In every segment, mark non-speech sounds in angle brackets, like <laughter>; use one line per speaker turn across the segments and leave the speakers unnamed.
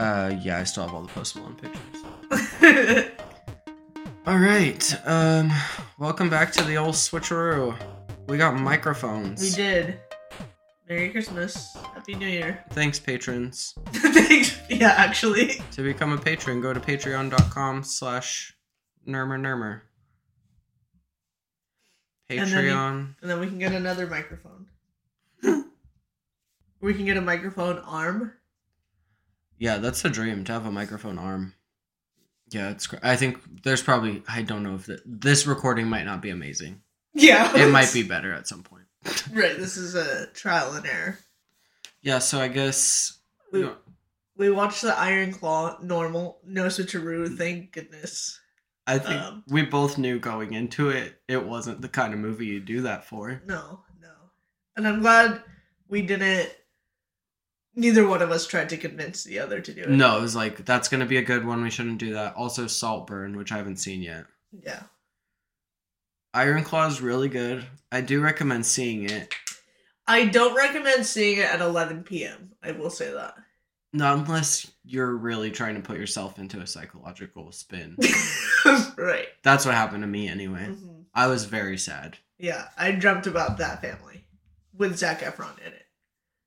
Uh, yeah, I still have all the Post Malone pictures. <laughs> All right. Um, welcome back to the old switcheroo. We got microphones.
we did. Merry Christmas. Happy New Year. <laughs>
Thanks, patrons.
Thanks. Yeah, actually. <laughs>
To become a patron, go to patreon.com slash nermer nermer.
And then you-
Patreon.
And then we can get another microphone. we can get a microphone arm.
Yeah, that's the dream to have a microphone arm. Yeah, it's. I think there's probably. I don't know if the, this recording might not be amazing.
Yeah.
It might be better at some point. <laughs>
Right, this is a trial and error.
Yeah, so I guess.
We,
No.
we watched the Iron Claw normal, no switcheroo, thank goodness.
I think
Um,
we both knew going into it, it wasn't the kind of movie you do that for.
No, no. And I'm glad we didn't. Neither one of us tried to convince the other to do it.
No, it was like that's gonna be a good one. We shouldn't do that. Also, Saltburn, which I haven't seen yet.
Yeah.
Iron Claw is really good. I do recommend seeing it.
I don't recommend seeing it at 11 p.m. I will say that.
Not unless you're really trying to put yourself into a psychological spin. <laughs>
right.
That's what happened to me anyway.
Mhm.
I was very sad.
Yeah, I dreamt about that family with Zac Efron in it.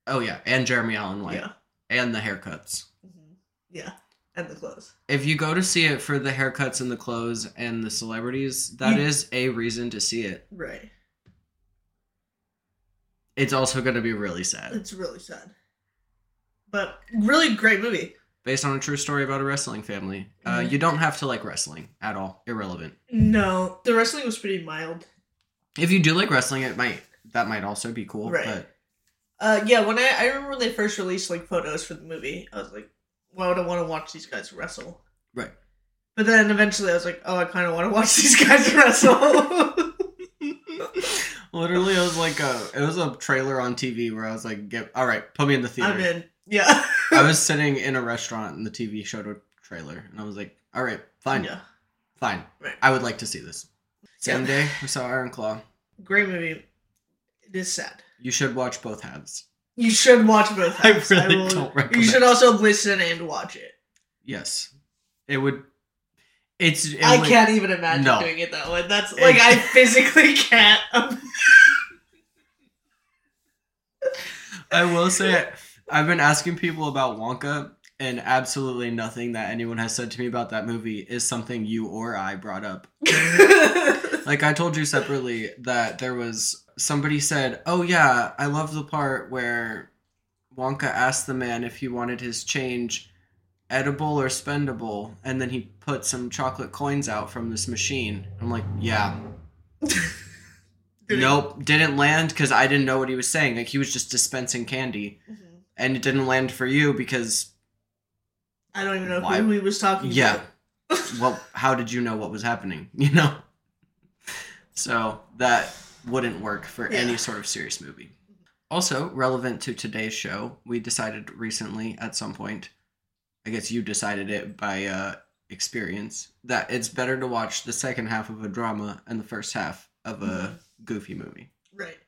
Oh yeah, and Jeremy Allen White,
Yeah.
and the haircuts.
Mhm. Yeah. And the clothes.
If you go to see it for the haircuts and the clothes and the celebrities, that
You-
is a reason to see it.
Right.
It's also going to be really sad.
It's really sad. But really great movie.
Based on a true story about a wrestling family. Uh,
Mhm.
you don't have to like wrestling at all. Irrelevant.
No, the wrestling was pretty mild.
If you do like wrestling, it might that might also be cool.
Right.
But
Uh, yeah, when I I remember when they first released like photos for the movie, I was like, why would I want to watch these guys wrestle?
Right.
But then eventually I was like, oh, I kind of want to watch <laughs> these guys wrestle. <laughs>
literally, it was like a it was a trailer on TV where I was like, "Get all right, put me in the theater."
I'm in. Yeah.
I was <laughs> sitting in a restaurant and the TV showed a trailer, and I was like, "All right, fine,
Yeah.
fine.
Right.
I would like to see this." Same
Yeah.
day, we saw Iron Claw.
Great movie. It is sad.
You should watch both halves.
You should watch both. <laughs>
I
halves.
really
will-
don't recommend.
You should also listen and watch it.
Yes, it would. It's. It
I
would-
can't even imagine
No.
doing it that way. That's like I <laughs> physically can't. <laughs>
I will say, I've been asking people about Wonka, and absolutely nothing that anyone has said to me about that movie is something you or I brought up. <laughs> Like I told you separately that there was somebody said, "Oh yeah, I love the part where Wonka asked the man if he wanted his change edible or spendable, and then he put some chocolate coins out from this machine." I'm like, "Yeah,
Did
nope, didn't land because I didn't know what he was saying. Like he was just dispensing candy,
Mhm.
and it didn't land for you because
I don't even know
Why-
who he was talking
yeah,
to. Yeah. <laughs>
well, how did you know what was happening? <laughs> You know." So that wouldn't work for
Yeah.
any sort of serious movie. Also, relevant to today's show, we decided recently at some point, I guess you decided it by uh, experience, that it's better to watch the second half of a drama and the first half of a
Mhm.
goofy movie.
Right.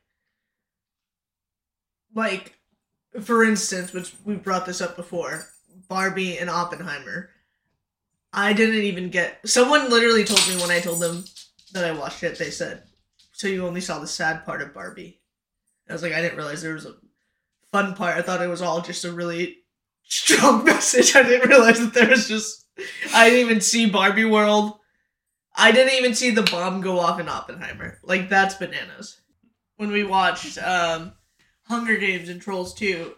Like, for instance, which we brought this up before, Barbie and Oppenheimer. I didn't even get. Someone literally told me when I told them that I watched it. They said, "So you only saw the sad part of Barbie?" I was like, I didn't realize there was a fun part. I thought it was all just a really strong <laughs> message. I didn't realize that there was just. I didn't even see Barbie World. I didn't even see the bomb go off in Oppenheimer. Like that's bananas. When we watched um, Hunger Games and Trolls 2,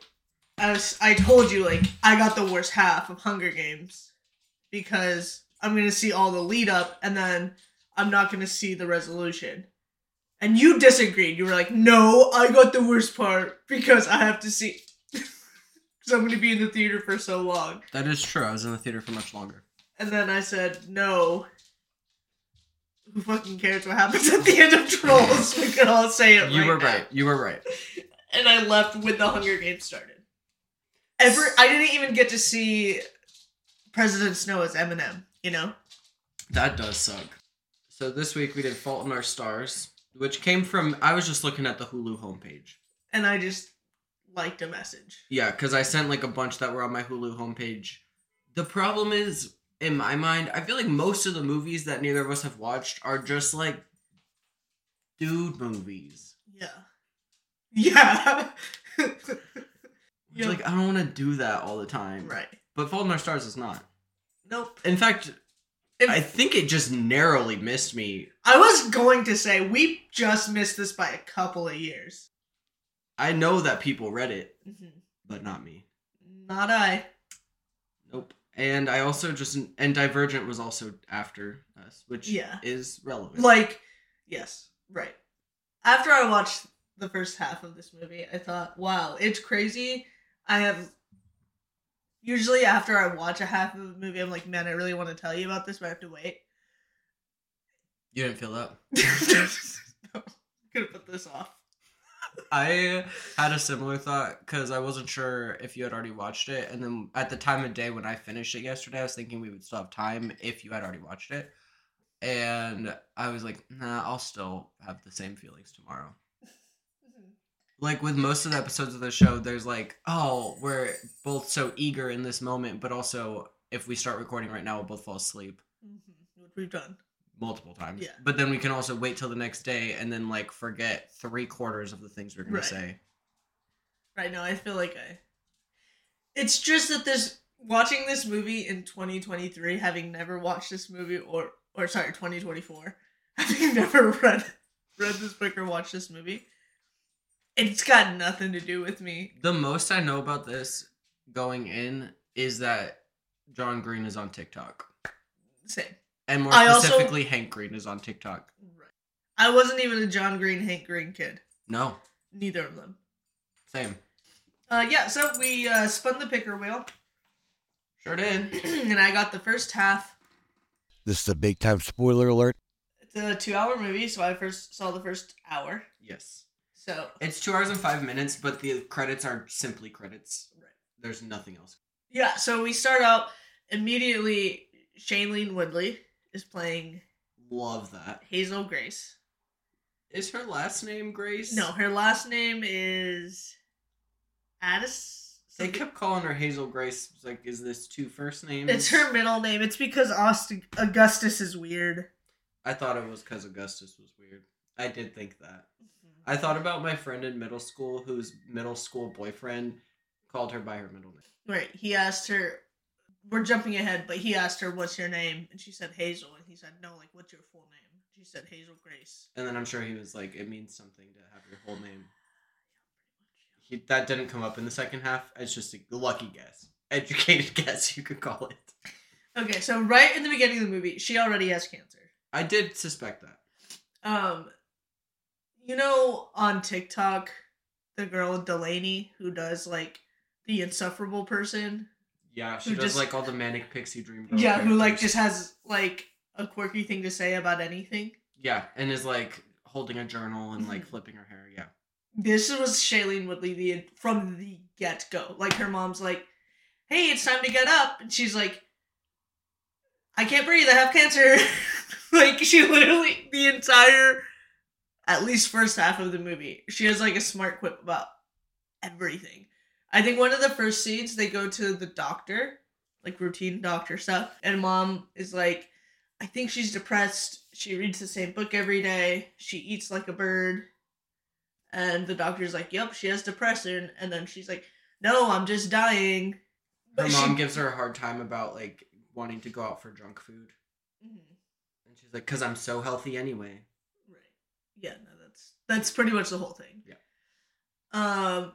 I I told you like I got the worst half of Hunger Games because I'm gonna see all the lead up and then I'm not gonna see the resolution. And you disagreed. You were like, "No, I got the worst part because I have to see." <laughs> Because I'm gonna be in the theater for so long.
That is true. I was in the theater for much longer.
And then I said, no. Who fucking cares what happens at the end of Trolls? <laughs> We could all say it
You
right
were
now.
right. You were right. <laughs>
And I left when the Hunger Games started. Ever, I didn't even get to see President Snow as Eminem, you know?
That does suck. So this week we did Fault in Our Stars, which came from I was just looking at the Hulu homepage.
And I just liked a message.
Yeah, because I sent like a bunch that were on my Hulu homepage The problem is, in my mind, I feel like most of the movies that neither of us have watched are just like dude movies.
Yeah. <laughs> Yeah. <laughs>
Like I don't want to do that all the time.
right.
But Fault in Our Stars is not.
Nope.
In fact,
If-
I think it just narrowly missed me.
I was going to say we just missed this by a couple of years.
I know that people read it,
Mhm.
but not me.
Not I.
Nope. And I also just and Divergent was also after us, which
Yeah.
is relevant.
Like, yes, right. After I watched the first half of this movie, I thought, wow, it's crazy. I have. Usually, after I watch a half of a movie, I'm like, man, I really want to tell you about this, but I have to wait.
you didn't feel that. <laughs>
no, gonna put this off.
I had a similar thought because I wasn't sure if you had already watched it, and then at the time of day when I finished it yesterday, I was thinking we would still have time if you had already watched it, and I was like, nah, I'll still have the same feelings tomorrow. <laughs> Mm-hmm. Like with most of the episodes of the show, there's like, oh, we're both so eager in this moment, but also if we start recording right now, we'll both fall asleep
Mm-hmm. What we've done.
multiple times.
Yeah.
But then we can also wait till the next day and then like forget three quarters of the things we're gonna
Right.
say.
Right now, I feel like I. It's just that this watching this movie in 2023, having never watched this movie, or or sorry, 2024, <laughs> having never read read this book or watched this movie, it's got nothing to do with me.
The most I know about this going in is that John Green is on TikTok.
Same.
And more
I also-
specifically, Hank Green is on TikTok.
Right. I wasn't even a John Green, Hank Green kid.
No,
Neither of them.
same.
Uh, yeah. So we uh, spun the picker wheel,
Sure did. <clears throat>
and I got the first half.
This is a big time spoiler alert.
It's a two-hour movie, so I first saw the first hour.
Yes.
So
It's two hours and five minutes, but the credits are simply credits.
Right.
There's nothing else.
Yeah, so we start out immediately. Shailene Woodley is playing
Love that.
Hazel Grace.
Is her last name Grace?
No, her last name is Addis.
They kept calling her Hazel Grace. It's like, is this two first names?
It's her middle name. It's because Aust- Augustus is weird.
I thought it was because Augustus was weird. I did think that. I thought about my friend in middle school whose middle school boyfriend called her by her middle name.
Right. He asked her. We're jumping ahead, but he asked her, "What's your name?" And she said Hazel, and he said, "No, like, what's your full name?" She said Hazel Grace.
And then I'm sure he was like, it means something to have your whole name. <sighs> He, that didn't come up in the second half. It's just a lucky guess. Educated <laughs> guess, you could call it.
Okay, so right in the beginning of the movie, she already has cancer.
I did suspect that.
Um, you know, on TikTok, the girl Delaney who does like the insufferable person.
Yeah, she does
just-
like all the manic pixie dream girl.
yeah, who like just has like a quirky thing to say about anything.
Yeah, and is like holding a journal and like
Mhm.
flipping her hair. Yeah.
This was Shailene Woodley the from the get go. Like her mom's like, "Hey, it's time to get up," and she's like, "I can't breathe. I have cancer." <laughs> like she literally the entire, at least first half of the movie, she has like a smart quip about everything. I think one of the first scenes they go to the doctor, like routine doctor stuff, and mom is like, "I think she's depressed. She reads the same book every day. She eats like a bird." And the doctor's like, "Yep, she has depression." And then she's like, "No, I'm just dying."
Her mom
she-
gives her a hard time about like wanting to go out for junk food,
Mhm.
and she's like, "Cause I'm so healthy anyway."
Yeah, no, that's that's pretty much the whole thing.
Yeah.
Um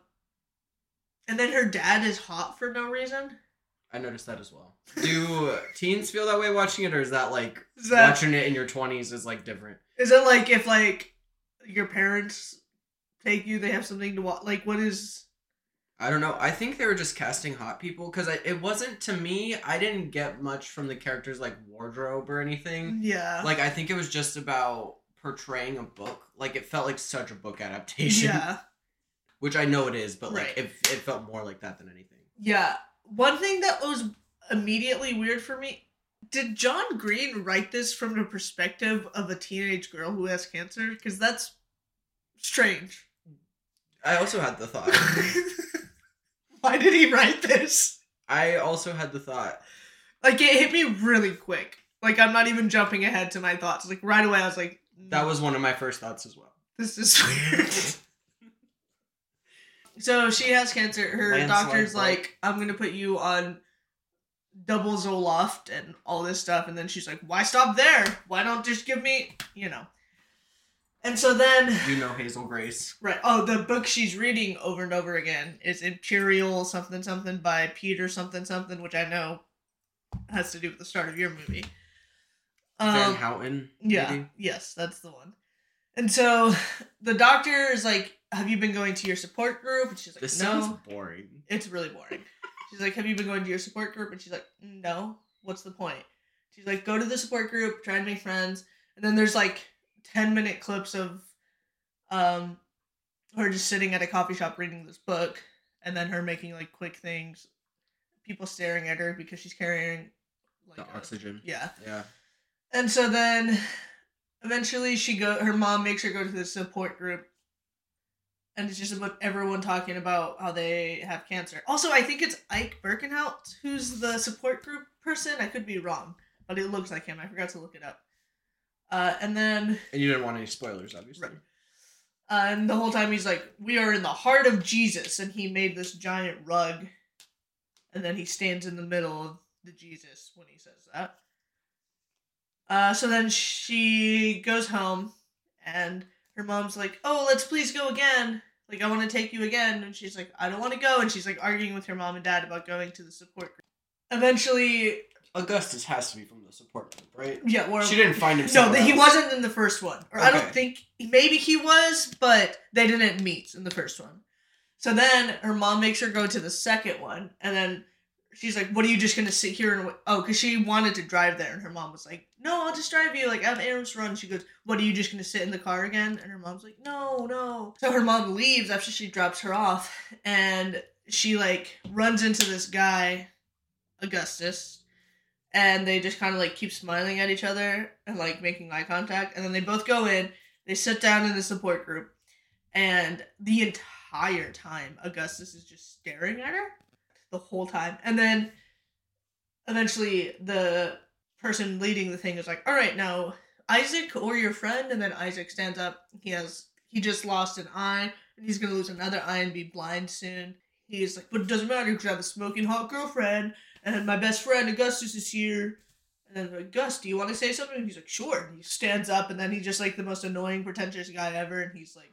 and then her dad is hot for no reason.
I noticed that as well. Do <laughs> teens feel that way watching it, or is that like
Is that
watching it in your twenties is like different?
is it like if like your parents take you, they have something to watch? Like what is?
I don't know. I think they were just casting hot people because it wasn't to me. I didn't get much from the characters like wardrobe or anything.
Yeah.
Like I think it was just about portraying a book. Like it felt like such a book adaptation.
yeah. <laughs>
Which I know it is, but like
Right.
it, it felt more like that than anything.
Yeah. One thing that was immediately weird for me. Did John Green write this from the perspective of a teenage girl who has cancer? Because that's strange.
I also had the thought. <laughs>
Why did he write this?
I also had the thought.
Like it hit me really quick. Like I'm not even jumping ahead to my thoughts. Like right away, I was like,
That was one of my first thoughts as well.
This is <laughs> weird. so she has cancer. Her
Landslide
doctor's
vote.
like, I'm gonna put you on double Zoloft and all this stuff. And then she's like, Why stop there? Why don't just give me, you know? And so then,
You know Hazel Grace.
right? Oh, the book she's reading over and over again is Imperial something something by Peter something something, which I know has to do with the start of your movie.
Van
Um,
Houten.
yeah.
maybe?
Yes, that's the one. And so <laughs> the doctor is like, "Have you been going to your support group?" And she's like,
This
"No."
sounds boring.
It's really boring. She's like, "Have you been going to your support group?" And she's like, "No." What's the point? She's like, "Go to the support group, try and make friends." And then there's like ten minute clips of um her just sitting at a coffee shop reading this book, and then her making like quick things, people staring at her because she's carrying like
The
a-
oxygen.
yeah.
Yeah.
And so then eventually she go her mom makes her go to the support group. And it's just about everyone talking about how they have cancer. Also, I think it's Ike Birkenhout who's the support group person. I could be wrong, but it looks like him. I forgot to look it up. Uh, and then
And you didn't want any spoilers, obviously.
Right. uh, and the whole time he's like, "We are in the heart of Jesus," and he made this giant rug, and then he stands in the middle of the Jesus when he says that. Uh, so then she goes home, and her mom's like, "Oh, let's please go again. Like, I want to take you again." And she's like, "I don't want to go," and she's like arguing with her mom and dad about going to the support group. Eventually,
Augustus has to be from the support group, right?
yeah, where
She didn't find him.
no, he
else.
wasn't in the first one. Or I don't think maybe he was, but they didn't meet in the first one. So then her mom makes her go to the second one, and then she's like, "What are you just gonna sit here and wait? oh?" Because she wanted to drive there, and her mom was like, "No, I'll just drive you. Like I have errands to run." She goes, "What are you just gonna sit in the car again?" And her mom's like, "No, no." So her mom leaves after she drops her off, and she like runs into this guy, Augustus, and they just kind of like keep smiling at each other and like making eye contact and then they both go in they sit down in the support group and the entire time augustus is just staring at her the whole time and then eventually the person leading the thing is like all right now isaac or your friend and then isaac stands up he has he just lost an eye and he's gonna lose another eye and be blind soon he's like but it doesn't matter because i have a smoking hot girlfriend and my best friend Augustus is here. And then like, Gus, do you want to say something? And he's like, sure. And he stands up, and then he's just like the most annoying, pretentious guy ever. And he's like,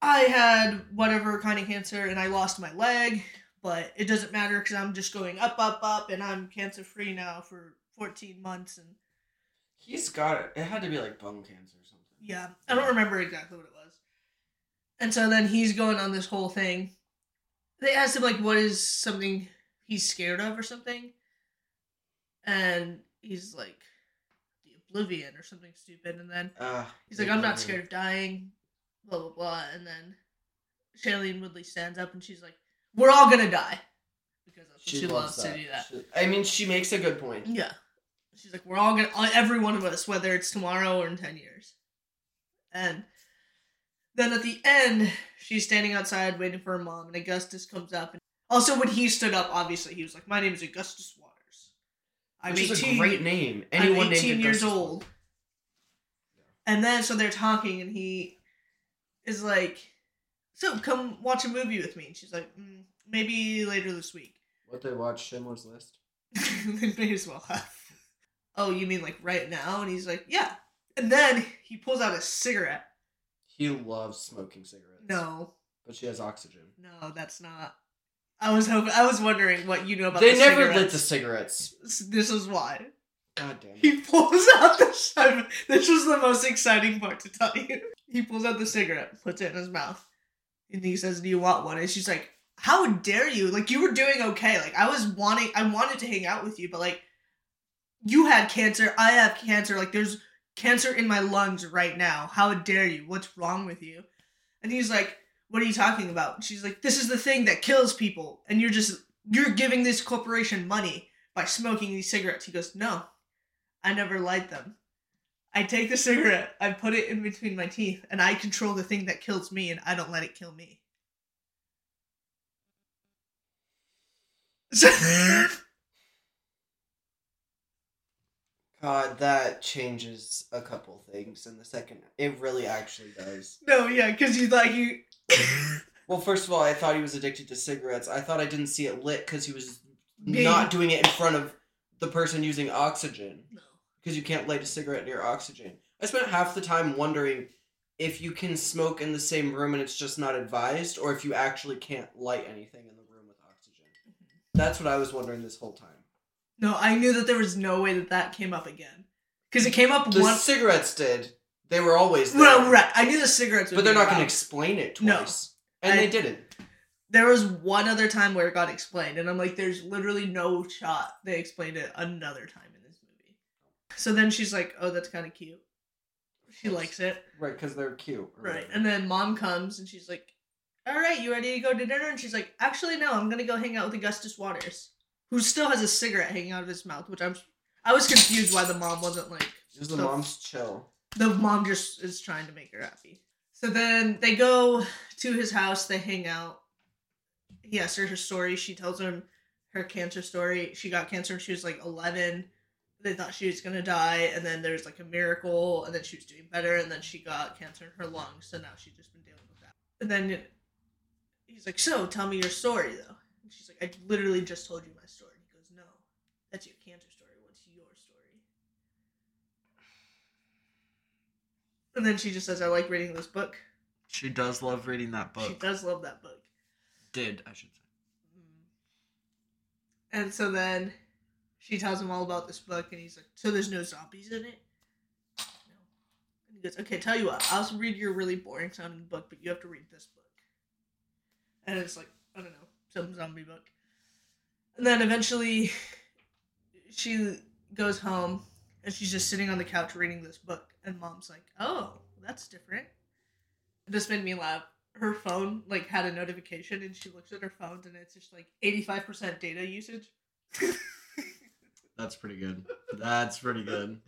I had whatever kind of cancer, and I lost my leg, but it doesn't matter because I'm just going up, up, up, and I'm cancer free now for 14 months. And
He's got it. It had to be like bone cancer or something.
yeah, I don't remember exactly what it was. And so then he's going on this whole thing. They asked him like, what is something he's scared of or something, and he's like, the oblivion or something stupid. And then
Uh,
he's like, I'm not scared of dying, blah blah blah. And then Shailene Woodley stands up and she's like, we're all gonna die because what she, loves, to do that.
She- I mean, she makes a good point.
Yeah. She's like, we're all gonna, every one of us, whether it's tomorrow or in 10 years. And then at the end, she's standing outside waiting for her mom, and Augustus comes up. And also, when he stood up, obviously, he was like, My name is Augustus Waters. I'm
Which
18,
is a great name.
I'm
Anyone
18
named
years
Augustus
old. And then, so they're talking, and he is like, So come watch a movie with me. And she's like, mm, Maybe later this week.
What they watch Schindler's List. <laughs>
they may as well have. Oh, you mean like right now? And he's like, yeah. And then he pulls out a cigarette.
He loves smoking cigarettes.
No,
but she has oxygen.
no, that's not. I was hoping. I was wondering what you know about.
They
the
never
cigarettes.
lit the cigarettes.
This is why
God damn it.
he pulls out the. <laughs> This was the most exciting part to tell you. He pulls out the cigarette, puts it in his mouth, and he says, "Do you want one?" And she's like, "How dare you? Like you were doing okay. Like I was wanting, I wanted to hang out with you, but like you had cancer, I have cancer. Like there's cancer in my lungs right now. How dare you? What's wrong with you?" And he's like, "What are you talking about?" And she's like, "This is the thing that kills people, and you're just you're giving this corporation money by smoking these cigarettes." He goes, "No, I never light them." I take the cigarette, I put it in between my teeth, and I control the thing that kills me, and I don't let it kill me. <laughs>
God, that changes a couple things in the second. It really actually does.
No, yeah, because you thought you. <laughs>
Well, first of all, I thought he was addicted to cigarettes. I thought I didn't see it lit because he was
Being-
not doing it in front of the person using oxygen.
No.
Because you can't light a cigarette near oxygen. I spent half the time wondering if you can smoke in the same room and it's just not advised, or if you actually can't light anything in the room with oxygen. Mm-hmm. That's what I was wondering this whole time.
No, I knew that there was no way that that came up again. Because it came up
The
once.
cigarettes did. They were always there.
Well, right. I knew the cigarettes
But they're not going to explain it twice. No. And
I-
they didn't.
There was one other time where it got explained, and I'm like, there's literally no shot they explained it another time in this movie. So then she's like, oh, that's kind of cute. She likes it.
Right, because they're cute.
Right.
whatever.
And then mom comes and she's like, all right, you ready to go to dinner? And she's like, actually, no, I'm going to go hang out with Augustus Waters, who still has a cigarette hanging out of his mouth, which I'm. I was confused why the mom wasn't like.
Just the
so-
mom's chill.
the mom just is trying to make her happy. So then they go to his house, they hang out. He asks her her story. She tells him her cancer story. She got cancer when she was like 11. They thought she was going to die, and then there's like a miracle, and then she was doing better, and then she got cancer in her lungs, so now she's just been dealing with that. And then he's like, So, tell me your story, though. And she's like, I literally just told you my story. And he goes, No, that's your cancer story. What's your story? And then she just says, I like reading this book.
She does love reading that book.
She does love that book.
Did, I should say. Mm-hmm.
And so then she tells him all about this book, and he's like, So there's no zombies in it? No. And he goes, Okay, tell you what, I'll read your really boring sounding book, but you have to read this book. And it's like, I don't know, some zombie book. And then eventually she goes home, and she's just sitting on the couch reading this book, and mom's like, Oh, that's different. This made me laugh her phone like had a notification and she looks at her phone and it's just like 85% data usage <laughs>
That's pretty good. That's pretty good.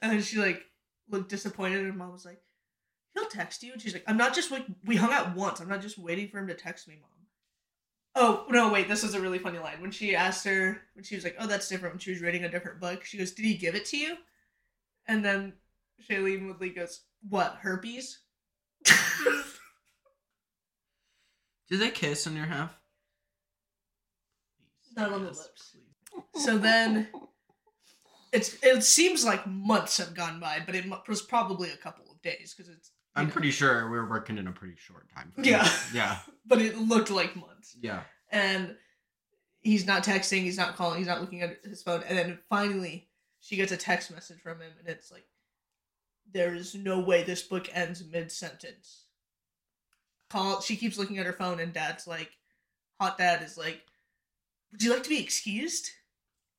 and then she like looked disappointed and mom was like he'll text you and she's like i'm not just like we hung out once i'm not just waiting for him to text me mom oh no wait this is a really funny line when she asked her when she was like oh that's different when she was reading a different book she goes did he give it to you and then shailene woodley goes what herpes <laughs>
Do they kiss on your half?
Not on the
Yes,
lips. So then- it's it seems like months have gone by but it was probably a couple of days because it's
I'm
know,
pretty sure we were working in a pretty short time. frame.
Yeah.
Yeah. <laughs>
but it looked like months
Yeah.
and he's not texting he's not calling he's not looking at his phone and then finally she gets a text message from him and it's like there is no way this book ends mid-sentence call she keeps looking at her phone and dad's like hot dad is like would you like to be excused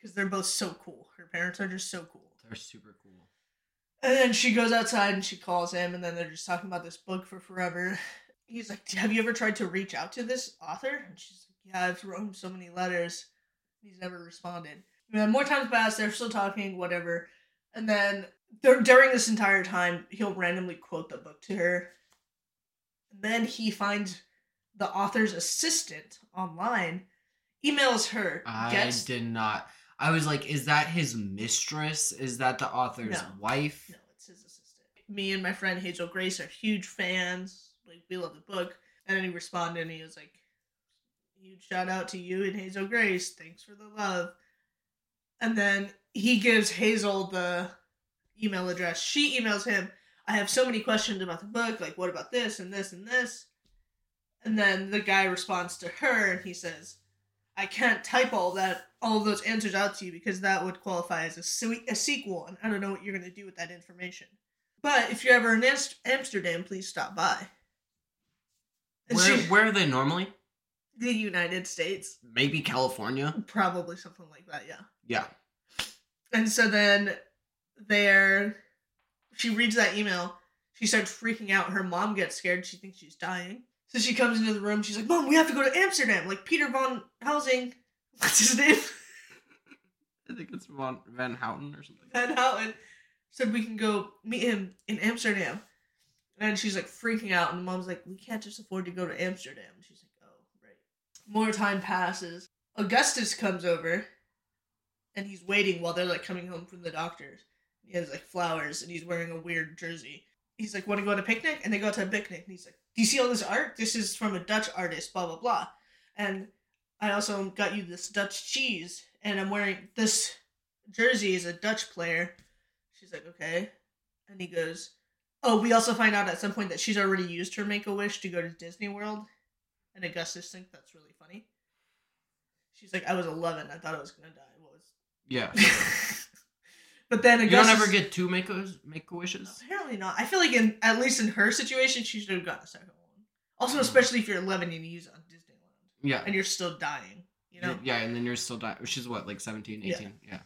because they're both so cool her parents are just so cool
They're super cool.
and then she goes outside and she calls him, and then they're just talking about this book for forever. He's like, Have you ever tried to reach out to this author? And she's like, Yeah, I've written him so many letters. He's never responded. And then more times pass, they're still talking, whatever. And then dur- during this entire time, he'll randomly quote the book to her. And then he finds the author's assistant online, emails her,
I
gets
did not. I was like, is that his mistress? Is that the author's
No.
wife?
No, it's his assistant. Me and my friend Hazel Grace are huge fans. Like we love the book. And then he responded and he was like, Huge shout out to you and Hazel Grace. Thanks for the love. And then he gives Hazel the email address. She emails him, I have so many questions about the book, like what about this and this and this? And then the guy responds to her and he says, I can't type all that all of those answers out to you because that would qualify as a, se- a sequel, and I don't know what you're going to do with that information. But if you're ever in Amst- Amsterdam, please stop by. And
Where,
she-
where are they normally?
the United States,
Maybe California?
probably something like that, yeah.
Yeah.
And so then there, she reads that email. She starts freaking out. Her mom gets scared. She thinks she's dying. So she comes into the room. She's like, "Mom, we have to go to Amsterdam." Like Peter von Housing, <laughs> what's his name?
I think it's Van, Van Houten or something.
Van Houten said we can go meet him in Amsterdam. And she's like freaking out, and the mom's like, We can't just afford to go to Amsterdam. And she's like, Oh, right. More time passes. Augustus comes over, and he's waiting while they're like coming home from the doctors. He has like flowers and he's wearing a weird jersey. He's like, "Want to go on a picnic?" And they go to a picnic. And he's like, "Do you see all this art? This is from a Dutch artist. Blah blah blah." And I also got you this Dutch cheese, and I'm wearing this jersey is a Dutch player. She's like, "Okay," and he goes, "Oh, we also find out at some point that she's already used her Make a Wish to go to Disney World." And Augustus thinks that's really funny. She's like, "I was 11. I thought I was gonna die." What was
Yeah. <laughs> <laughs>
but then
you don't ever get two make a make a wishes.
Apparently not. I feel like in at least in her situation, she should have gotten a second one. Also, especially if you're 11 and you use it on Disneyland
Yeah.
and you're still dying, you know.
Yeah, and then you're still dying. She's what, like 17,
Yeah.
18? Yeah.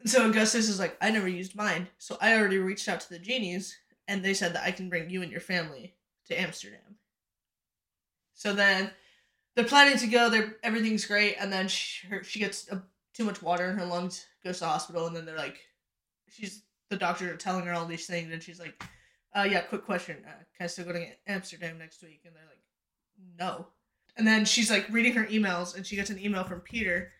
And so Augustus is like, I never used mine, so I already reached out to the genies, and they said that I can bring you and your family to Amsterdam. So then they're planning to go. They're everything's great, and then she, her, she gets uh too much water in her lungs, goes to the hospital, and then they're like, she's the doctor telling her all these things, and she's like, uh, yeah, quick question, uh, can I still go to Amsterdam next week? And they're like, no. And then she's like reading her emails, and she gets an email from Peter,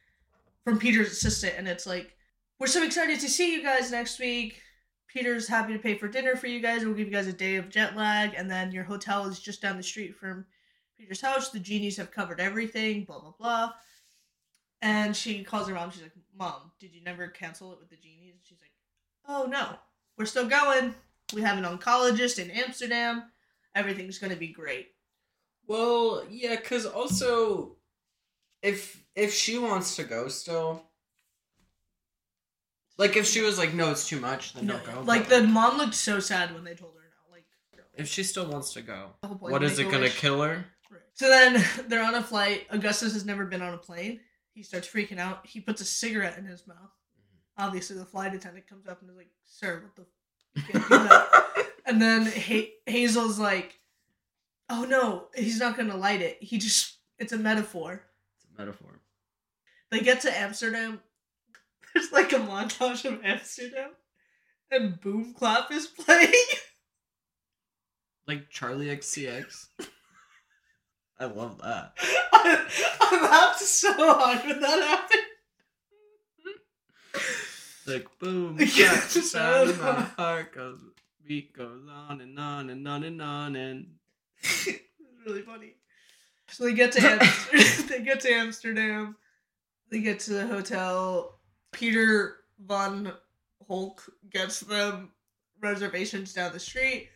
from Peter's assistant, and it's like, we're so excited to see you guys next week. Peter's happy to pay for dinner for you guys. We'll give you guys a day of jet lag, and then your hotel is just down the street from Peter's house. The genies have covered everything, blah, blah, blah. And she calls her mom. She's like, Mom, did you never cancel it with the genies? And she's like, Oh, no. We're still going. We have an oncologist in Amsterdam. Everything's going to be great.
Well, yeah, because also, if if she wants to go still, like if she was like, no, it's too much, then don't go.
like,
but,
the mom looked so sad when they told her no. Like,
if she still wants to go,
the whole point
what is it gonna kill her?
So then <laughs> they're on a flight. Augustus has never been on a plane. He starts freaking out. He puts a cigarette in his mouth. Obviously, the flight attendant comes up and is like, "Sir, what the?" You can't do that." <laughs> and then ha- Hazel's like, "Oh no, he's not gonna light it. He just it's a metaphor."
It's a metaphor.
They get to Amsterdam. <laughs> There's like a montage of Amsterdam, and Boom Clap is playing. <laughs>
Like Charli XCX. I love that.
I, I laughed so hard when that happened.
Like boom, <laughs>
Yeah,
yeah,
just uh,
sound in my <laughs> heart goes, beat goes on and on and on and on and.
it's <laughs> really funny. So they get to Amsterdam. they get to Amsterdam. They get to the hotel. Peter von Hulk gets them reservations down the street.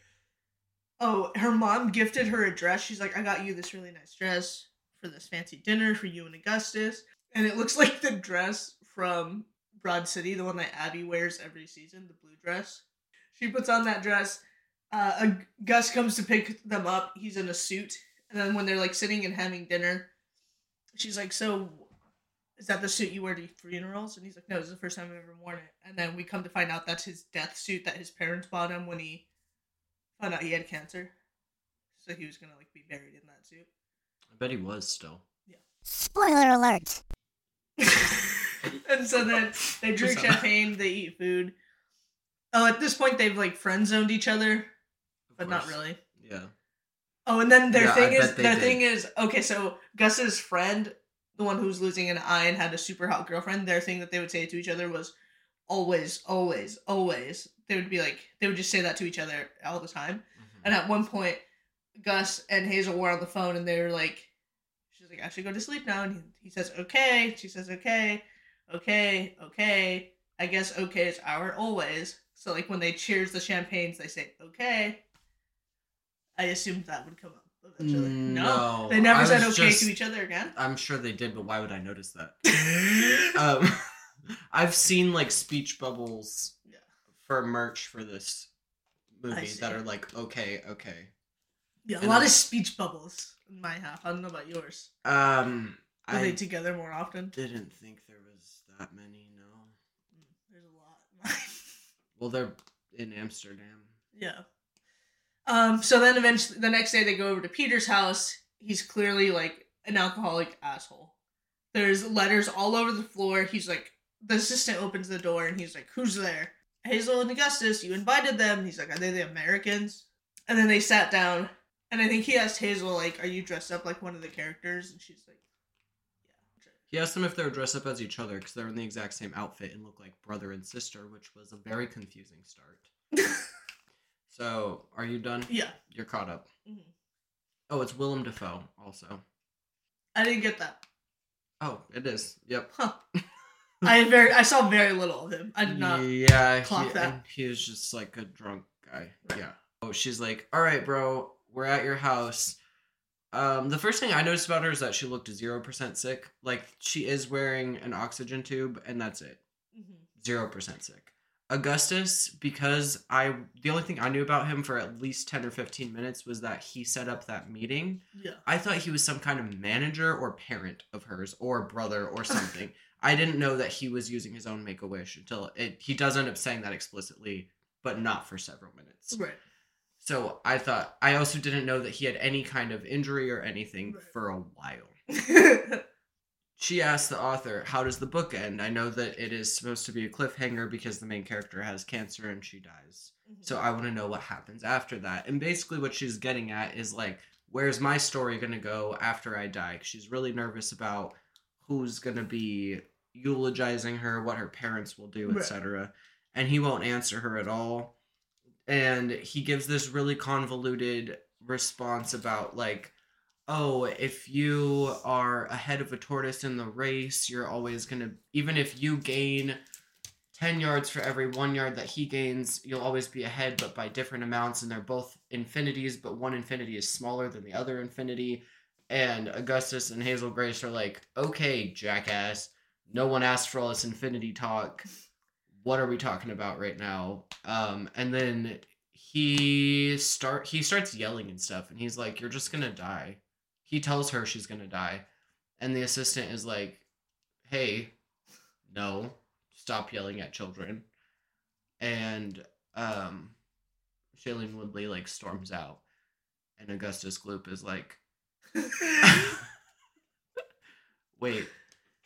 Oh, her mom gifted her a dress. She's like, I got you this really nice dress for this fancy dinner for you and Augustus. And it looks like the dress from Broad City, the one that Abby wears every season, the blue dress. She puts on that dress. Uh, a, Gus comes to pick them up. He's in a suit. And then when they're like sitting and having dinner, she's like, So, is that the suit you wear to funerals? And he's like, No, this is the first time I've ever worn it. And then we come to find out that's his death suit that his parents bought him when he found out he had cancer. So he was gonna like be buried in that suit.
I bet he was still. Yeah.
Spoiler alert. <laughs> <laughs>
and so then they drink
Who's
champagne, they eat food. Oh, at this point they've like friend zoned each other, but not really.
Yeah.
Oh, and then their
Yeah, I
thing is their
did.
thing is okay. So Gus's friend, the one who was losing an eye and had a super hot girlfriend, their thing that they would say to each other was always, always, always. They would be like they would just say that to each other all the time.
Mhm.
And at one point, Gus and Hazel were on the phone, and they were like, "She's like, I should go to sleep now." And he, he says, "Okay." She says, "Okay, okay, okay." I guess "okay" is our always. So like when they cheers the champagnes, they say "okay." I assumed that would come up eventually.
Mm,
no,
no,
they never
I
said "okay"
just-
to each other again.
I'm sure they did, but why would I notice that? <laughs> um, <laughs> I've seen like speech bubbles
Yeah.
for merch for this movie that are like, okay, okay.
Yeah, a
I
lot
know.
of speech bubbles in my half. I don't know about yours.
Um,
Are
I
they together more often?
didn't think there was that many. No.
Mm, There's a lot. <laughs>
Well, they're in Amsterdam.
Yeah. Um. So then, eventually, the next day they go over to Peter's house. He's clearly like an alcoholic asshole. There's letters all over the floor. He's like, the assistant opens the door and he's like, "Who's there?" Hazel and Augustus. You invited them. He's like, "Are they the Americans?" And then they sat down, and I think he asked Hazel like, "Are you dressed up like one of the characters?" And she's like.
He asked them if they would dressed up as each other because they're in the exact same outfit and look like brother and sister, which was a very confusing start. <laughs> so, are you done?
Yeah.
You're caught up.
Mhm.
Oh, it's Willem Dafoe also.
I didn't get that.
Oh, it is. Yep.
Huh. <laughs> I very I saw very little of him. I did not.
Yeah,
clock
he,
that.
and he was just like a drunk guy.
Right.
Yeah. Oh, she's like, "All right, bro, we're at your house." Um, the first thing I noticed about her is that she looked zero percent sick. Like she is wearing an oxygen tube, and that's it.
Mhm.
Zero percent sick. Augustus, because I the only thing I knew about him for at least ten or fifteen minutes was that he set up that meeting.
Yeah.
I thought he was some kind of manager or parent of hers or brother or something. <laughs> I didn't know that he was using his own make a wish until it he does end up saying that explicitly, but not for several minutes.
Right.
So I thought I also didn't know that he had any kind of injury or anything
Right.
for a while. <laughs> She asked the author, How does the book end? I know that it is supposed to be a cliffhanger because the main character has cancer and she dies. Mm-hmm. So I want to know what happens after that. And basically, what she's getting at is like, where's my story going to go after I die? She's really nervous about who's going to be eulogizing her, what her parents will do,
Right.
etc. And he won't answer her at all. And he gives this really convoluted response about, like, oh, if you are ahead of a tortoise in the race, you're always going to, even if you gain 10 yards for every one yard that he gains, you'll always be ahead, but by different amounts. And they're both infinities, but one infinity is smaller than the other infinity. And Augustus and Hazel Grace are like, okay, jackass, no one asked for all this infinity talk. What are we talking about right now? Um, and then he start he starts yelling and stuff, and he's like, "You're just gonna die." He tells her she's gonna die, and the assistant is like, "Hey, no, stop yelling at children." And um, Shailene Woodley like storms out, and Augustus Gloop is like, <laughs> <laughs> "Wait,"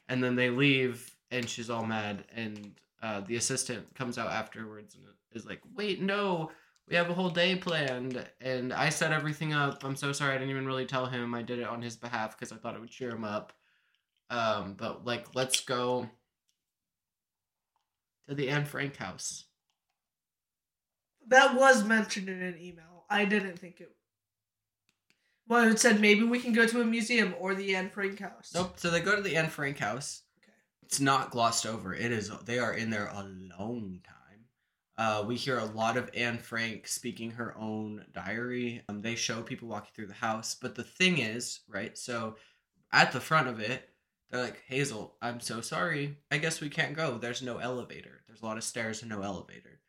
and then they leave, and she's all mad, and uh, the assistant comes out afterwards and is like, "Wait, no." We have a whole day planned, and I set everything up. I'm so sorry I didn't even really tell him. I did it on his behalf because I thought it would cheer him up. Um, but like, let's go to the Anne Frank house.
That was mentioned in an email. I didn't think it. Well, it said maybe we can go to a museum or the Anne Frank house.
Nope. So they go to the Anne Frank house. It's not glossed over. It is. They are in there a long time. Uh, we hear a lot of Anne Frank speaking her own diary. Um, they show people walking through the house, but the thing is, right? So at the front of it, they're like, Hazel, I'm so sorry. I guess we can't go. There's no elevator. There's a lot of stairs and no elevator.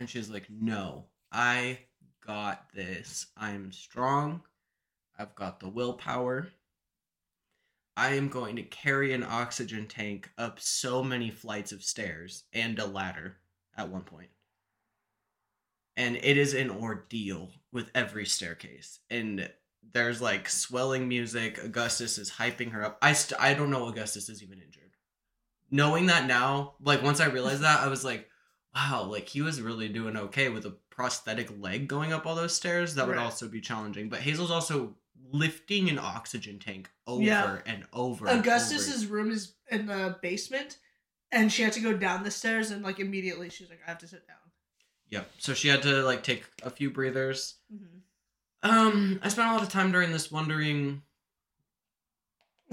And she's like, No, I got this. I'm strong. I've got the willpower. I am going to carry an oxygen tank up so many flights of stairs and a ladder at one point. And it is an ordeal with every staircase. And there's like swelling music. Augustus is hyping her up. I st- I don't know Augustus is even injured. Knowing that now, like once I realized that, I was like, wow, like he was really doing okay with a prosthetic leg going up all those stairs. That would
Right.
also be challenging. But Hazel's also lifting an oxygen tank over
Yeah.
and over.
Augustus's
over.
room is in the basement, and she had to go down the stairs, and like immediately she's like, I have to sit down.
Yeah, So she had to like take a few breathers.
Mm-hmm.
Um, I spent a lot of time during this wondering. <laughs>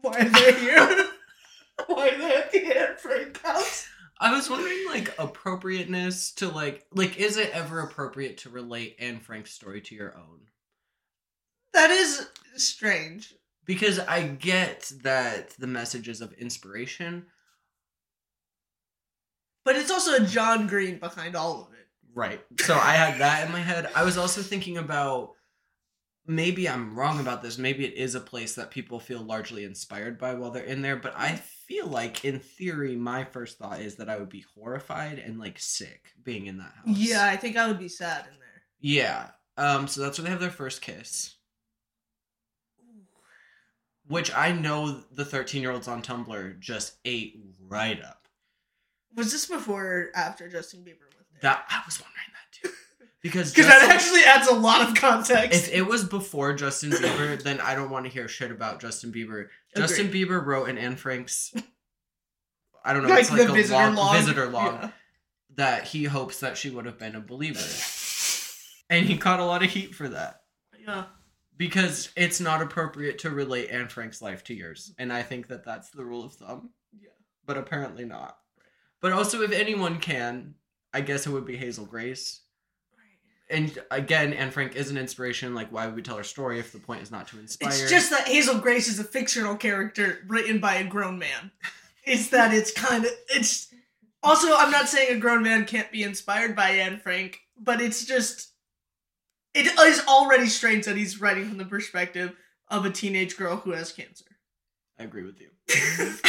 Why are they here? <laughs> Why are they at the Anne Frank house?
I was wondering like appropriateness to like like is it ever appropriate to relate Anne Frank's story to your own?
That is strange.
Because I get that the message is of inspiration,
But it's also a John Green behind all of it.
Right. So I had that in my head. I was also thinking about maybe I'm wrong about this. Maybe it is a place that people feel largely inspired by while they're in there, but I feel like in theory my first thought is that I would be horrified and like sick being in that house.
Yeah, I think I would be sad in there.
Yeah. Um so that's where they have their first kiss. Which I know the 13-year-olds on Tumblr just ate right up.
Was this before or after Justin Bieber went there?
That I was wondering that too. <laughs> because
Because that
Justin-
actually adds a lot of context.
if it was before Justin Bieber, <coughs> then I don't want to hear shit about Justin Bieber. Justin Bieber wrote in Anne Frank's, I don't know,
like
it's like
the
a
visitor
log,
log.
visitor log
Yeah.
that he hopes that she would have been a belieber, and he caught a lot of heat for that
Yeah.
Because it's not appropriate to relate Anne Frank's life to yours, and I think that that's the rule of thumb.
Yeah.
but apparently not. But also, if anyone can, I guess it would be Hazel Grace. Right. And again, Anne Frank is an inspiration. Like, why would we tell her story if the point is not to inspire?
It's just that Hazel Grace is a fictional character written by a grown man. It's that it's kind of it's. Also, I'm not saying a grown man can't be inspired by Anne Frank, but it's just it is already strange that he's writing from the perspective of a teenage girl who has cancer.
I agree with you. <laughs>
it's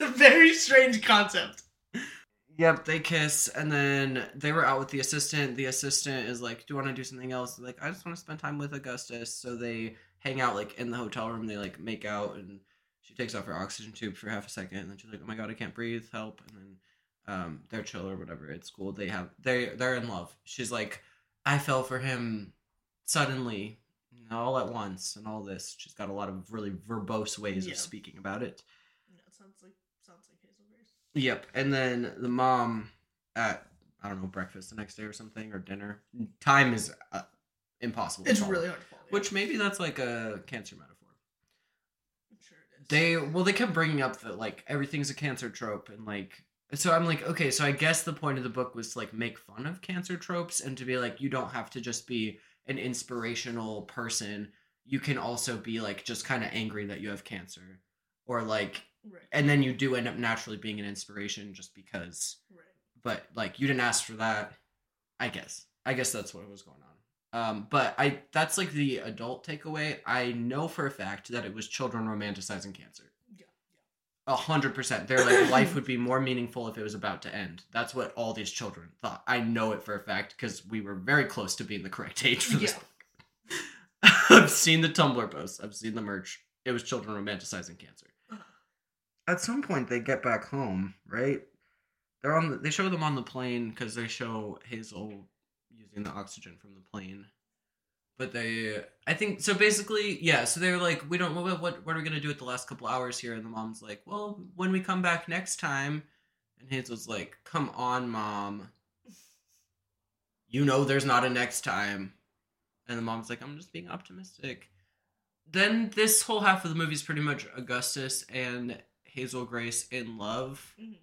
a very strange concept.
Yep, they kiss, and then they were out with the assistant. The assistant is like, "Do you want to do something else?" They're like, "I just want to spend time with Augustus." So they hang out like in the hotel room. They like make out, and she takes off her oxygen tube for half a second, and then she's like, "Oh my god, I can't breathe, help!" And then um, they're chill or whatever. It's cool. They have they they're in love. She's like, "I fell for him suddenly, all at once, and all this." She's got a lot of really verbose ways
Yeah.
of speaking about it.
Yeah, it sounds like sounds like Hazel Grace.
Yep, and then the mom at I don't know breakfast the next day or something or dinner. Time is uh, impossible.
It's really hard to follow.
which maybe that's like a cancer metaphor.
I'm sure it is.
They well they kept bringing up that like everything's a cancer trope and like so I'm like okay so I guess the point of the book was to like make fun of cancer tropes and to be like you don't have to just be an inspirational person you can also be like just kind of angry that you have cancer or like
right.
and then you do end up naturally being an inspiration just because
right.
but like you didn't ask for that i guess i guess that's what was going on um but i that's like the adult takeaway i know for a fact that it was children romanticizing cancer. A hundred percent they're like life would be more meaningful if it was about to end that's what all these children thought i know it for a fact because we were very close to being the correct age for this
Yeah.
book <laughs> i've seen the tumblr posts i've seen the merch it was children romanticizing cancer at some point they get back home, right? They're on. The, they show them on the plane because they show Hazel using the oxygen from the plane. But they, I think, so basically, yeah. So they're like, we don't. What what, what are we gonna do with the last couple hours here? And the mom's like, well, when we come back next time. And Hazel's like, come on, mom. You know there's not a next time. And the mom's like, I'm just being optimistic. Then this whole half of the movie is pretty much Augustus and Hazel Grace in love.
Mhm.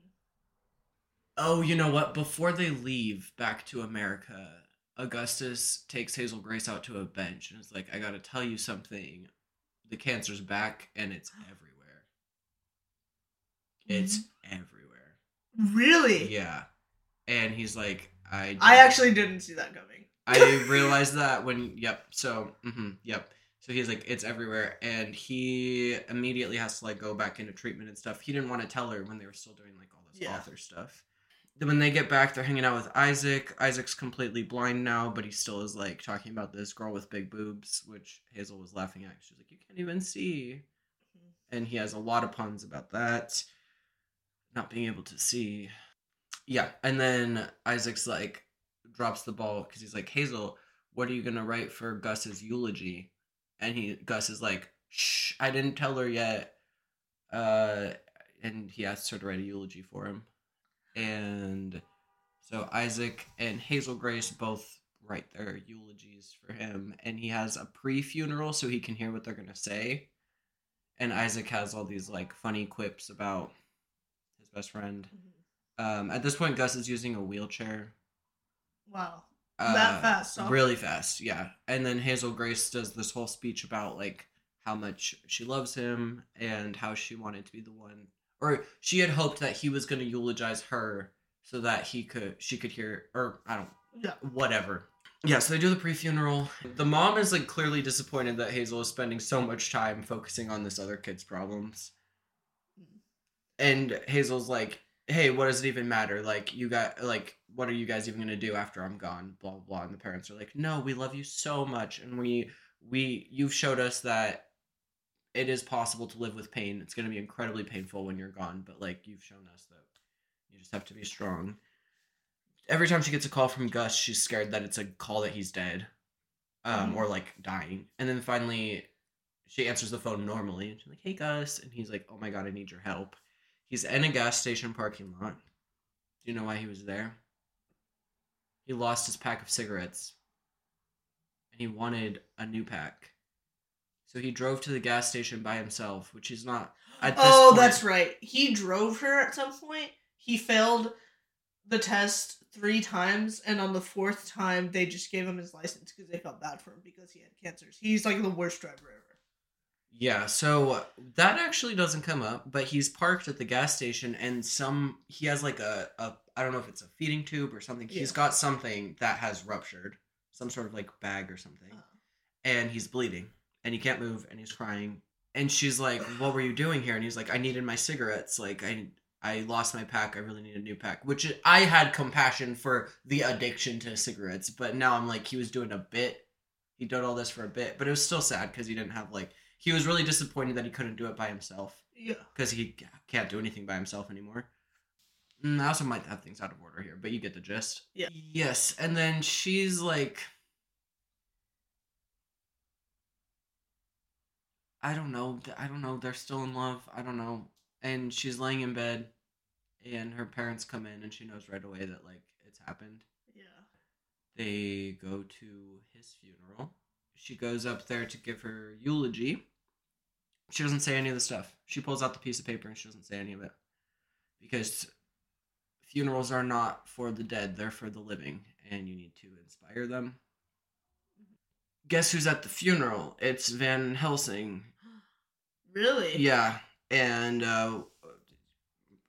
Oh, you know what? Before they leave back to America, Augustus takes Hazel Grace out to a bench and is like, I gotta tell you something. The cancer's back and it's <gasps> everywhere. It's everywhere.
Really?
Yeah. And he's like, I
I actually didn't see that coming.
I <laughs> realized that when yep. So hmm yep. So he's like, it's everywhere, and he immediately has to like go back into treatment and stuff. He didn't want to tell her when they were still doing like all this
Yeah.
author stuff. Then when they get back, they're hanging out with Isaac. Isaac's completely blind now, but he still is like talking about this girl with big boobs, which Hazel was laughing at. She's like, you can't even see, and he has a lot of puns about that, not being able to see. Yeah, and then Isaac's like drops the ball because he's like, Hazel, what are you gonna write for Gus's eulogy? And he Gus is like, Shh, I didn't tell her yet. Uh, and he asks her to write a eulogy for him, and so Isaac and Hazel Grace both write their eulogies for him, and he has a pre-funeral so he can hear what they're gonna say. And Isaac has all these like funny quips about his best friend. Um, at this point, Gus is using a wheelchair.
Wow.
Uh,
That fast, huh?
Really fast, yeah. And then Hazel Grace does this whole speech about like how much she loves him and how she wanted to be the one, or she had hoped that he was going to eulogize her so that he could, she could hear, or I don't,
Yeah.
whatever. Yeah, so they do the pre-funeral. The mom is like clearly disappointed that Hazel is spending so much time focusing on this other kid's problems. And Hazel's like, "Hey, what does it even matter? Like, you got like, what are you guys even gonna do after I'm gone?" Blah blah. blah. And the parents are like, "No, we love you so much, and we we you've showed us that it is possible to live with pain. It's gonna be incredibly painful when you're gone, but like you've shown us that you just have to be strong." every time she gets a call from Gus, she's scared that it's a call that he's dead, um,
Mhm.
or like dying. And then finally, she answers the phone normally, and she's like, "Hey, Gus," and he's like, "Oh my god, I need your help." He's in a gas station parking lot. Do you know why he was there? He lost his pack of cigarettes, and he wanted a new pack. So he drove to the gas station by himself, which is not. At this
Oh,
point-
that's right. He drove her at some point. He failed the test three times, and on the fourth time, they just gave him his license because they felt bad for him because he had cancers. He's like the worst driver ever.
Yeah, so that actually doesn't come up, but he's parked at the gas station and some he has like a, a I don't know if it's a feeding tube or something. He's got something that has ruptured, some sort of like bag or something.
Oh.
And he's bleeding and he can't move and he's crying. And she's like, "What were you doing here?" And he's like, "I needed my cigarettes. Like I I lost my pack. I really need a new pack." Which I had compassion for the addiction to cigarettes, but now I'm like he was doing a bit. He did all this for a bit, but it was still sad because he didn't have like he was really disappointed that he couldn't do it by himself
Yeah.
because he can't do anything by himself anymore. Mm, I also might have things out of order here, but you get the gist.
Yeah.
Yes, and then she's like, I don't know. I don't know. They're still in love. I don't know. And she's laying in bed, and her parents come in, and she knows right away that like it's happened
Yeah.
they go to his funeral. She goes up there to give her eulogy. She doesn't say any of the stuff. She pulls out the piece of paper and she doesn't say any of it. Because funerals are not for the dead, they're for the living, and you need to inspire them. Mm-hmm. Guess who's at the funeral? It's Van Helsing.
Really?
Yeah, and uh,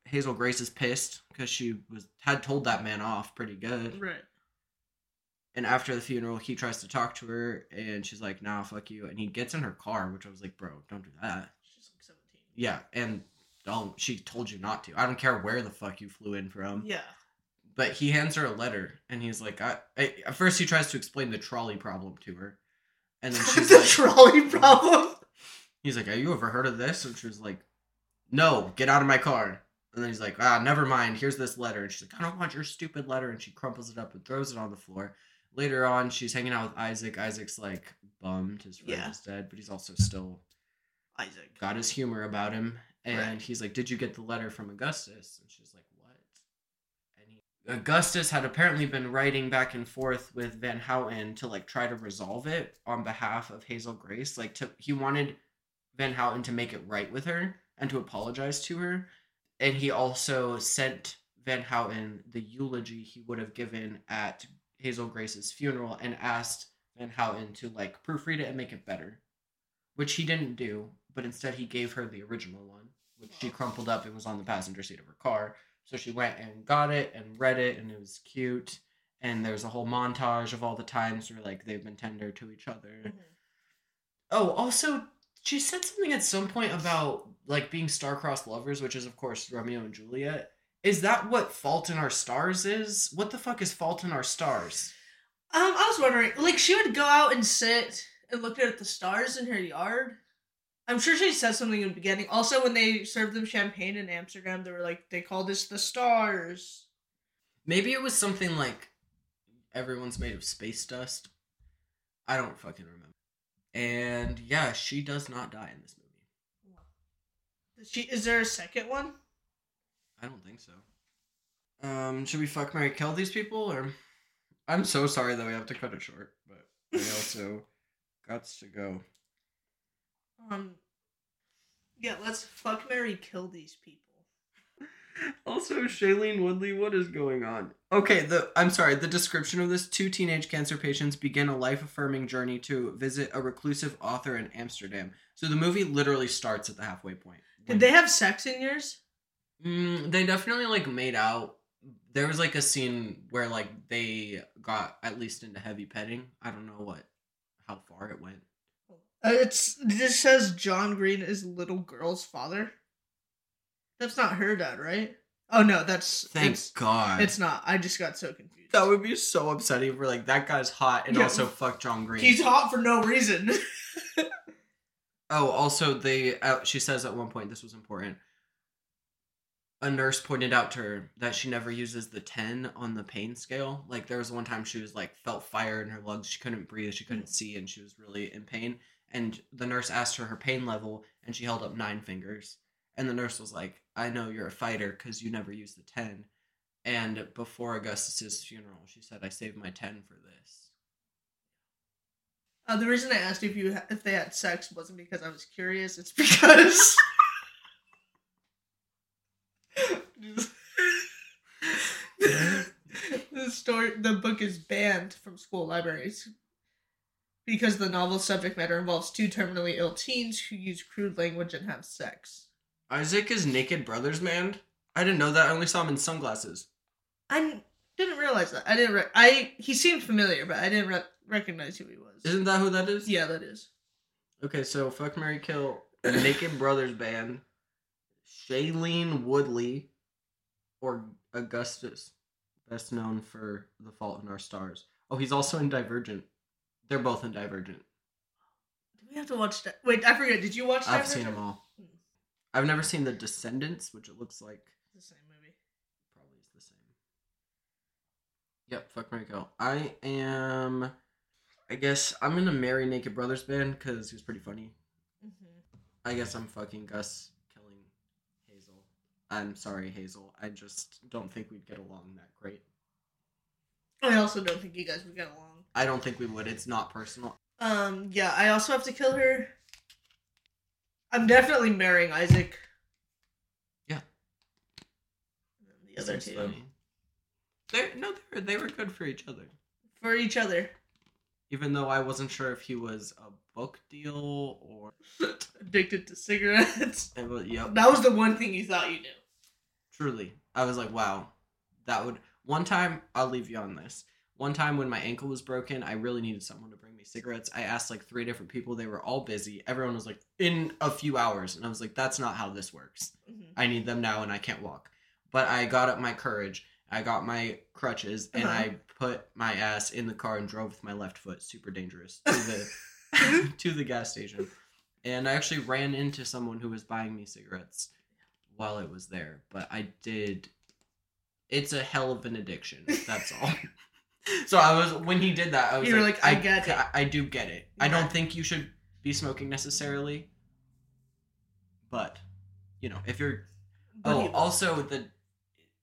Hazel Grace is pissed because she was had told that man off pretty good.
Right.
And after the funeral, he tries to talk to her, and she's like, "Nah, fuck you." And he gets in her car, which I was like, "Bro, don't do that."
She's like 17.
Yeah, and don't. She told you not to. I don't care where the fuck you flew in from.
Yeah.
But he hands her a letter, and he's like, I, I at first he tries to explain the trolley problem to her, and then <laughs> she's
the
like,
trolley problem.
He's like, "Have you ever heard of this?" And she's like, "No, get out of my car." And then he's like, "Ah, never mind. Here's this letter." And she's like, "I don't want your stupid letter." And she crumples it up and throws it on the floor. Later on, she's hanging out with Isaac. Isaac's like bummed his friend
Yeah.
is dead, but he's also still
Isaac.
got his humor about him. And
Right.
he's like, "Did you get the letter from Augustus?" And she's like, "What?" And he, Augustus had apparently been writing back and forth with Van Houten to like try to resolve it on behalf of Hazel Grace. Like, to he wanted Van Houten to make it right with her and to apologize to her. And he also sent Van Houten the eulogy he would have given at Hazel Grace's funeral and asked Van Houten to like proofread it and make it better, which he didn't do, but instead he gave her the original one, which she crumpled up and was on the passenger seat of her car. So she went and got it and read it, and it was cute. And there's a whole montage of all the times where like they've been tender to each other.
Mhm.
Oh, also, she said something at some point about like being star-crossed lovers, which is of course Romeo and Juliet. Is that what Fault in Our Stars is? What the fuck is Fault in Our Stars?
Um, I was wondering, like, she would go out and sit and look at the stars in her yard. I'm sure she said something in the beginning. Also, when they served them champagne in Amsterdam, they were like, they called this the stars.
Maybe it was something like everyone's made of space dust. I don't fucking remember. And yeah, she does not die in this movie.
Is She is there a second one?
I don't think so. Um, should we fuck Mary kill these people or I'm so sorry that we have to cut it short, but we <laughs> also got to go.
Um, yeah, let's fuck Mary kill these people. <laughs>
Also, Shailene Woodley, what is going on? Okay, the I'm sorry, the description of this two teenage cancer patients begin a life-affirming journey to visit a reclusive author in Amsterdam. So the movie literally starts at the halfway point.
Did they have sex in yours?
Mm, they definitely like made out. There was like a scene where like they got at least into heavy petting. I don't know what how far it went.
Uh, it's this says John Green is little girl's father. That's not her dad, right? Oh no, that's
Thank
it's,
God.
it's not. I just got so confused.
that would be so upsetting if we're like that guy's hot and
Yeah.
also fuck John Green.
He's hot for no reason. <laughs>
Oh, also they uh, she says at one point this was important. a nurse pointed out to her that she never uses the 10 on the pain scale. Like there was one time she was like felt fire in her lungs, she couldn't breathe, she couldn't see and she was really in pain. And the nurse asked her her pain level and she held up 9 fingers. And the nurse was like, "I know you're a fighter cuz you never use the 10." And before Augustus's funeral, she said, "I saved my 10 for this."
Uh, the reason I asked if you if they had sex wasn't because I was curious. It's because <laughs> the story, the book is banned from school libraries because the novel's subject matter involves two terminally ill teens who use crude language and have sex.
Isaac is Naked Brothers Band. I didn't know that. I only saw him in sunglasses.
I didn't realize that. I didn't. Re- I he seemed familiar, but I didn't re- recognize who he was.
Isn't that who that is?
yeah, that is.
Okay, so fuck Mary Kill, Naked <coughs> Brothers Band, Shailene Woodley, or Augustus, best known for The Fault in Our Stars. Oh, he's also in Divergent. They're both in Divergent.
Do we have to watch that? Wait, I forget. Did you watch?
I've
Divergent?
seen them all.
Hmm.
I've never seen The Descendants, which it looks like
The same movie.
probably is the same. Yep, fuck Mary Kill. I am. I guess I'm gonna marry Naked Brothers Band because he was pretty funny.
Mm-hmm.
I guess I'm fucking Gus killing Hazel. I'm sorry, Hazel. I just don't think we'd get along that great.
I also don't think you guys would get along.
I don't think we would. It's not personal.
Um, yeah, I also have to kill her. I'm definitely marrying Isaac.
Yeah.
And then the other
Seems
two
funny. They no, they were, they were good for each other.
for each other.
Even though I wasn't sure if he was a book deal or <laughs>
Addicted to cigarettes. <laughs>
it was. Yep.
That was the one thing you thought you knew.
Truly, I was like, wow, that would. One time, I'll leave you on this. One time when my ankle was broken, I really needed someone to bring me cigarettes. I asked like three different people. They were all busy. Everyone was like, in a few hours. And I was like, that's not how this works.
Mhm.
I need them now and I can't walk. But I got up my courage. I got my crutches and
Uh-huh.
I put my ass in the car and drove with my left foot, super dangerous, to the <laughs> <laughs> to the gas station. And I actually ran into someone who was buying me cigarettes while it was there. But I did it's a hell of an addiction. That's all. <laughs> so I was when he did that, I was
You
like,
like, I get it.
I, I do get it. I don't think you should be smoking necessarily. But you know, if you're
But
oh,
he-
also the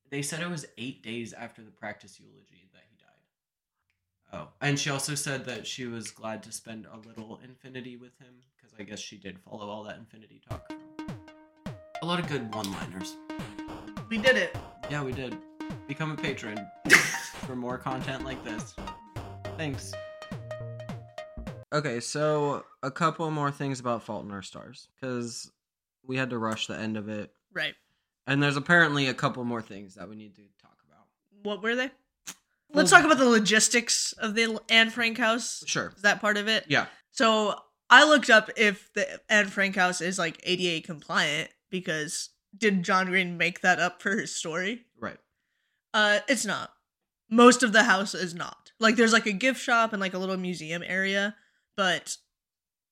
they said it was eight days after the practice eulogy that he died. Oh, and she also said that she was glad to spend a little infinity with him because I guess she did follow all that infinity talk. A lot of good one-liners.
we did it.
Yeah, we did. Become a patron <laughs> for more content like this. Thanks. Okay, so a couple more things about Fault in Our Stars because we had to rush the end of it,
Right.
and there's apparently a couple more things that we need to talk about.
What were they? Let's talk about the logistics of the Anne Frank house.
Sure.
Is that part of it?
Yeah.
So I looked up if the Anne Frank house is like ADA compliant because did John Green make that up for his story?
Right.
Uh, it's not. Most of the house is not. Like, there's like a gift shop and like a little museum area, but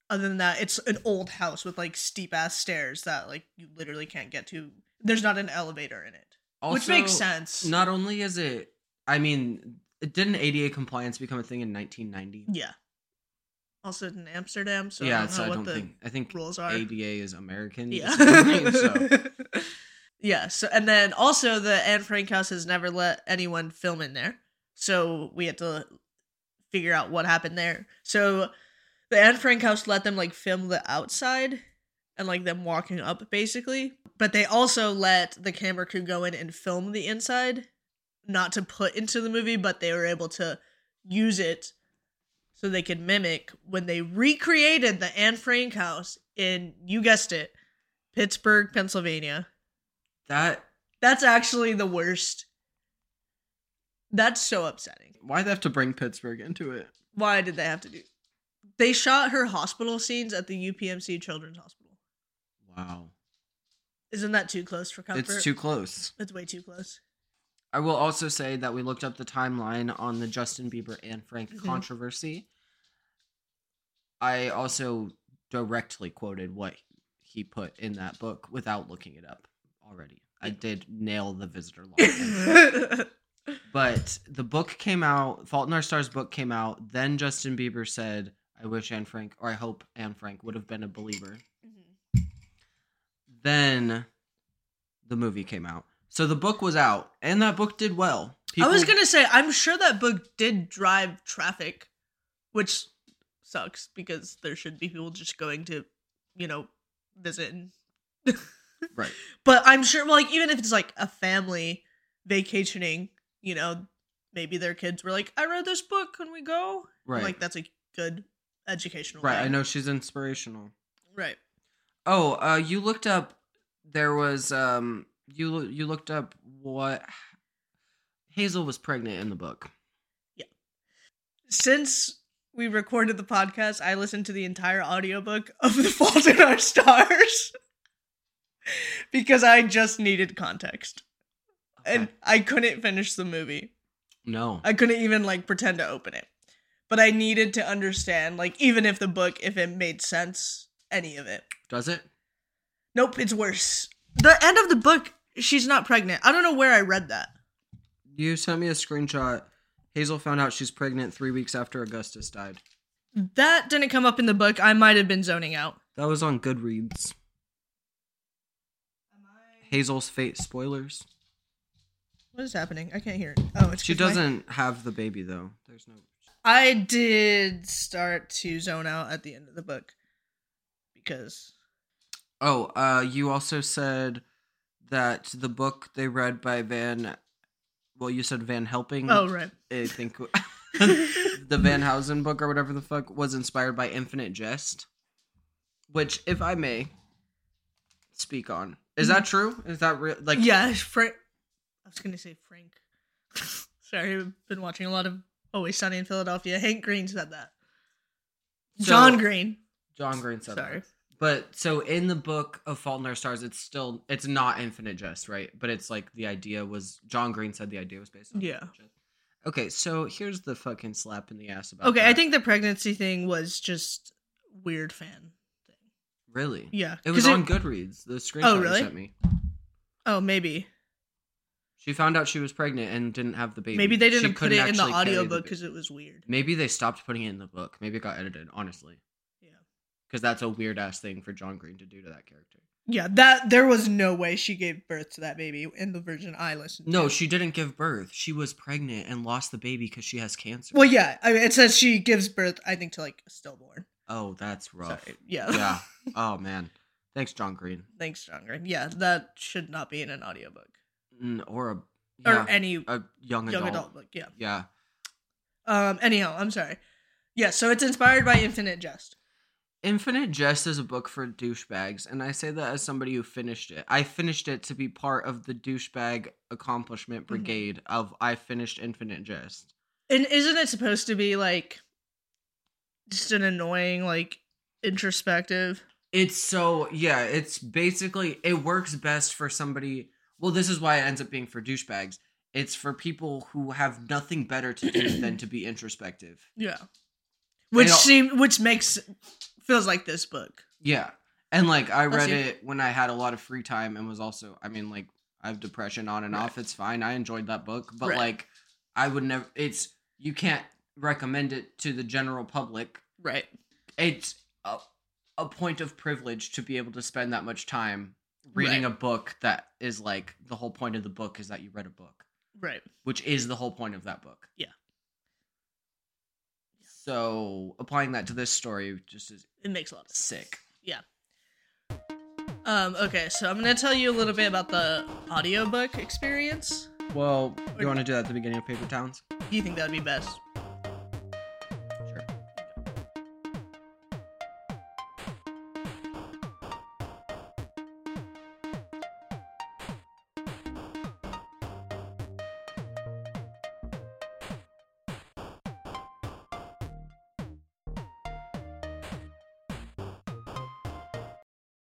other than that, it's an old house with like steep ass stairs that like you literally can't get to. There's not an elevator in it, which makes sense.
Not only is it, I mean, didn't ADA compliance become a thing in 1990?
yeah. Also in Amsterdam, so
yeah,
I don't
so I don't think I think
rules are.
ADA is American.
Yeah.
so <laughs>
yeah. So and then also the Anne Frank house has never let anyone film in there, so we had to figure out what happened there. So the Anne Frank house let them like film the outside and like them walking up basically, but they also let the camera crew go in and film the inside, not to put into the movie, but they were able to use it so they could mimic when they recreated the Anne Frank house in you guessed it, Pittsburgh, Pennsylvania.
That
That's actually the worst. That's so upsetting.
why they have to bring Pittsburgh into it?
Why did they have to do? They shot her hospital scenes at the UPMC Children's Hospital.
Wow,
Isn't that too close for comfort?
it's too close.
It's way too close.
I will also say that we looked up the timeline on the Justin Bieber Anne Frank
Mhm.
controversy. I also directly quoted what he put in that book without looking it up already. I did nail the visitor log. <laughs> but the book came out. Fault in Our Stars book came out. Then Justin Bieber said, "I wish Anne Frank, or I hope Anne Frank would have been a belieber." Mm-hmm. Then the movie came out. So the book was out, and that book did well.
I was gonna say, I'm sure that book did drive traffic, which sucks because there should be people just going to, you know, visit. And <laughs>
right. <laughs>
but I'm sure, like, even if it's like a family vacationing, you know, maybe their kids were like, "I read this book. Can we go?"
Right.
Like that's a good educational.
right. I know she's inspirational.
Right.
Oh, uh, you looked up. There was um, you you looked up what Hazel was pregnant in the book. Yeah.
Since we recorded the podcast, I listened to the entire audiobook of The Fault in Our Stars <laughs> <laughs> because I just needed context. And I couldn't finish the movie.
No.
I couldn't even like pretend to open it. But I needed to understand, like, even if the book, if it made sense, any of it.
Does it?
Nope, it's worse. The end of the book, she's not pregnant. I don't know where I read that.
You sent me a screenshot. Hazel found out she's pregnant three weeks after Augustus died.
That didn't come up in the book. I might have been zoning out.
That was on Goodreads. Hazel's fate spoilers.
What is happening? I can't hear it. Oh, it's
She
'cause my-
doesn't have the baby though. There's no.
I did start to zone out at the end of the book because
Oh, uh, you also said that the book they read by Van. Well, you said Van Helping.
oh right,
I think <laughs> <laughs> the Van Houten book or whatever the fuck was inspired by Infinite Jest, which, if I may speak on, is that mm-hmm. true? Is that real? Like,
yeah, Frank. I was gonna say Frank. <laughs> Sorry, I've been watching a lot of Always Sunny in Philadelphia. Hank Green said that.
so-
John Green.
John Green said
Sorry.
that. But so in the book of Fault in Our Stars, it's still it's not Infinite Jest, right? But it's like the idea was John Green said the idea was based on
Yeah.
Okay, so here's the fucking slap in the ass about.
Okay, I think the pregnancy thing was just weird fan.
Really,
Yeah,
it was on Goodreads. The screenshot
Oh,
you
really?
sent me.
Oh, maybe.
She found out she was pregnant and didn't have the baby.
Maybe they didn't put it in the audiobook because it was weird.
Maybe they stopped putting it in the book. Maybe it got edited. Honestly,
Yeah.
because that's a weird ass thing for John Green to do to that character.
Yeah, that there was no way she gave birth to that baby in the version I listened to.
No, she didn't give birth. She was pregnant and lost the baby because she has cancer.
Well, yeah, I mean, it says she gives birth, I think, to like a stillborn.
Oh, that's rough.
Sorry. Yeah.
yeah. <laughs> Oh man. Thanks, John Green.
Thanks, John Green. Yeah, that should not be in an audiobook.
Mm, or a yeah,
Or any
a young adult.
young adult book, yeah.
Yeah.
Um, anyhow, I'm sorry. Yeah, so it's inspired by Infinite Jest.
Infinite Jest is a book for douchebags, and I say that as somebody who finished it. I finished it to be part of the douchebag accomplishment
Mm-hmm.
brigade of I finished Infinite Jest.
And isn't it supposed to be like just an annoying, like introspective?
It's so yeah, it's basically it works best for somebody. Well, this is why it ends up being for douchebags. It's for people who have nothing better to do than to be <clears throat> introspective.
Yeah. Which seem which makes feels like this book.
Yeah. And like I read it when I had a lot of free time and was also I mean like I have depression on and
Right.
off. It's fine. I enjoyed that book, but
Right.
like I would never it's you can't recommend it to the general public.
Right.
It's a, a point of privilege to be able to spend that much time reading
Right.
a book that is like the whole point of the book is that you read a book,
Right.
which is the whole point of that book.
Yeah.
So applying that to this story just is
It makes a lot of sense.
sick.
Yeah. Um, okay, so I'm gonna tell you a little bit about the audiobook experience.
Well, you want to do that at the beginning of Paper Towns?
You think that would be best?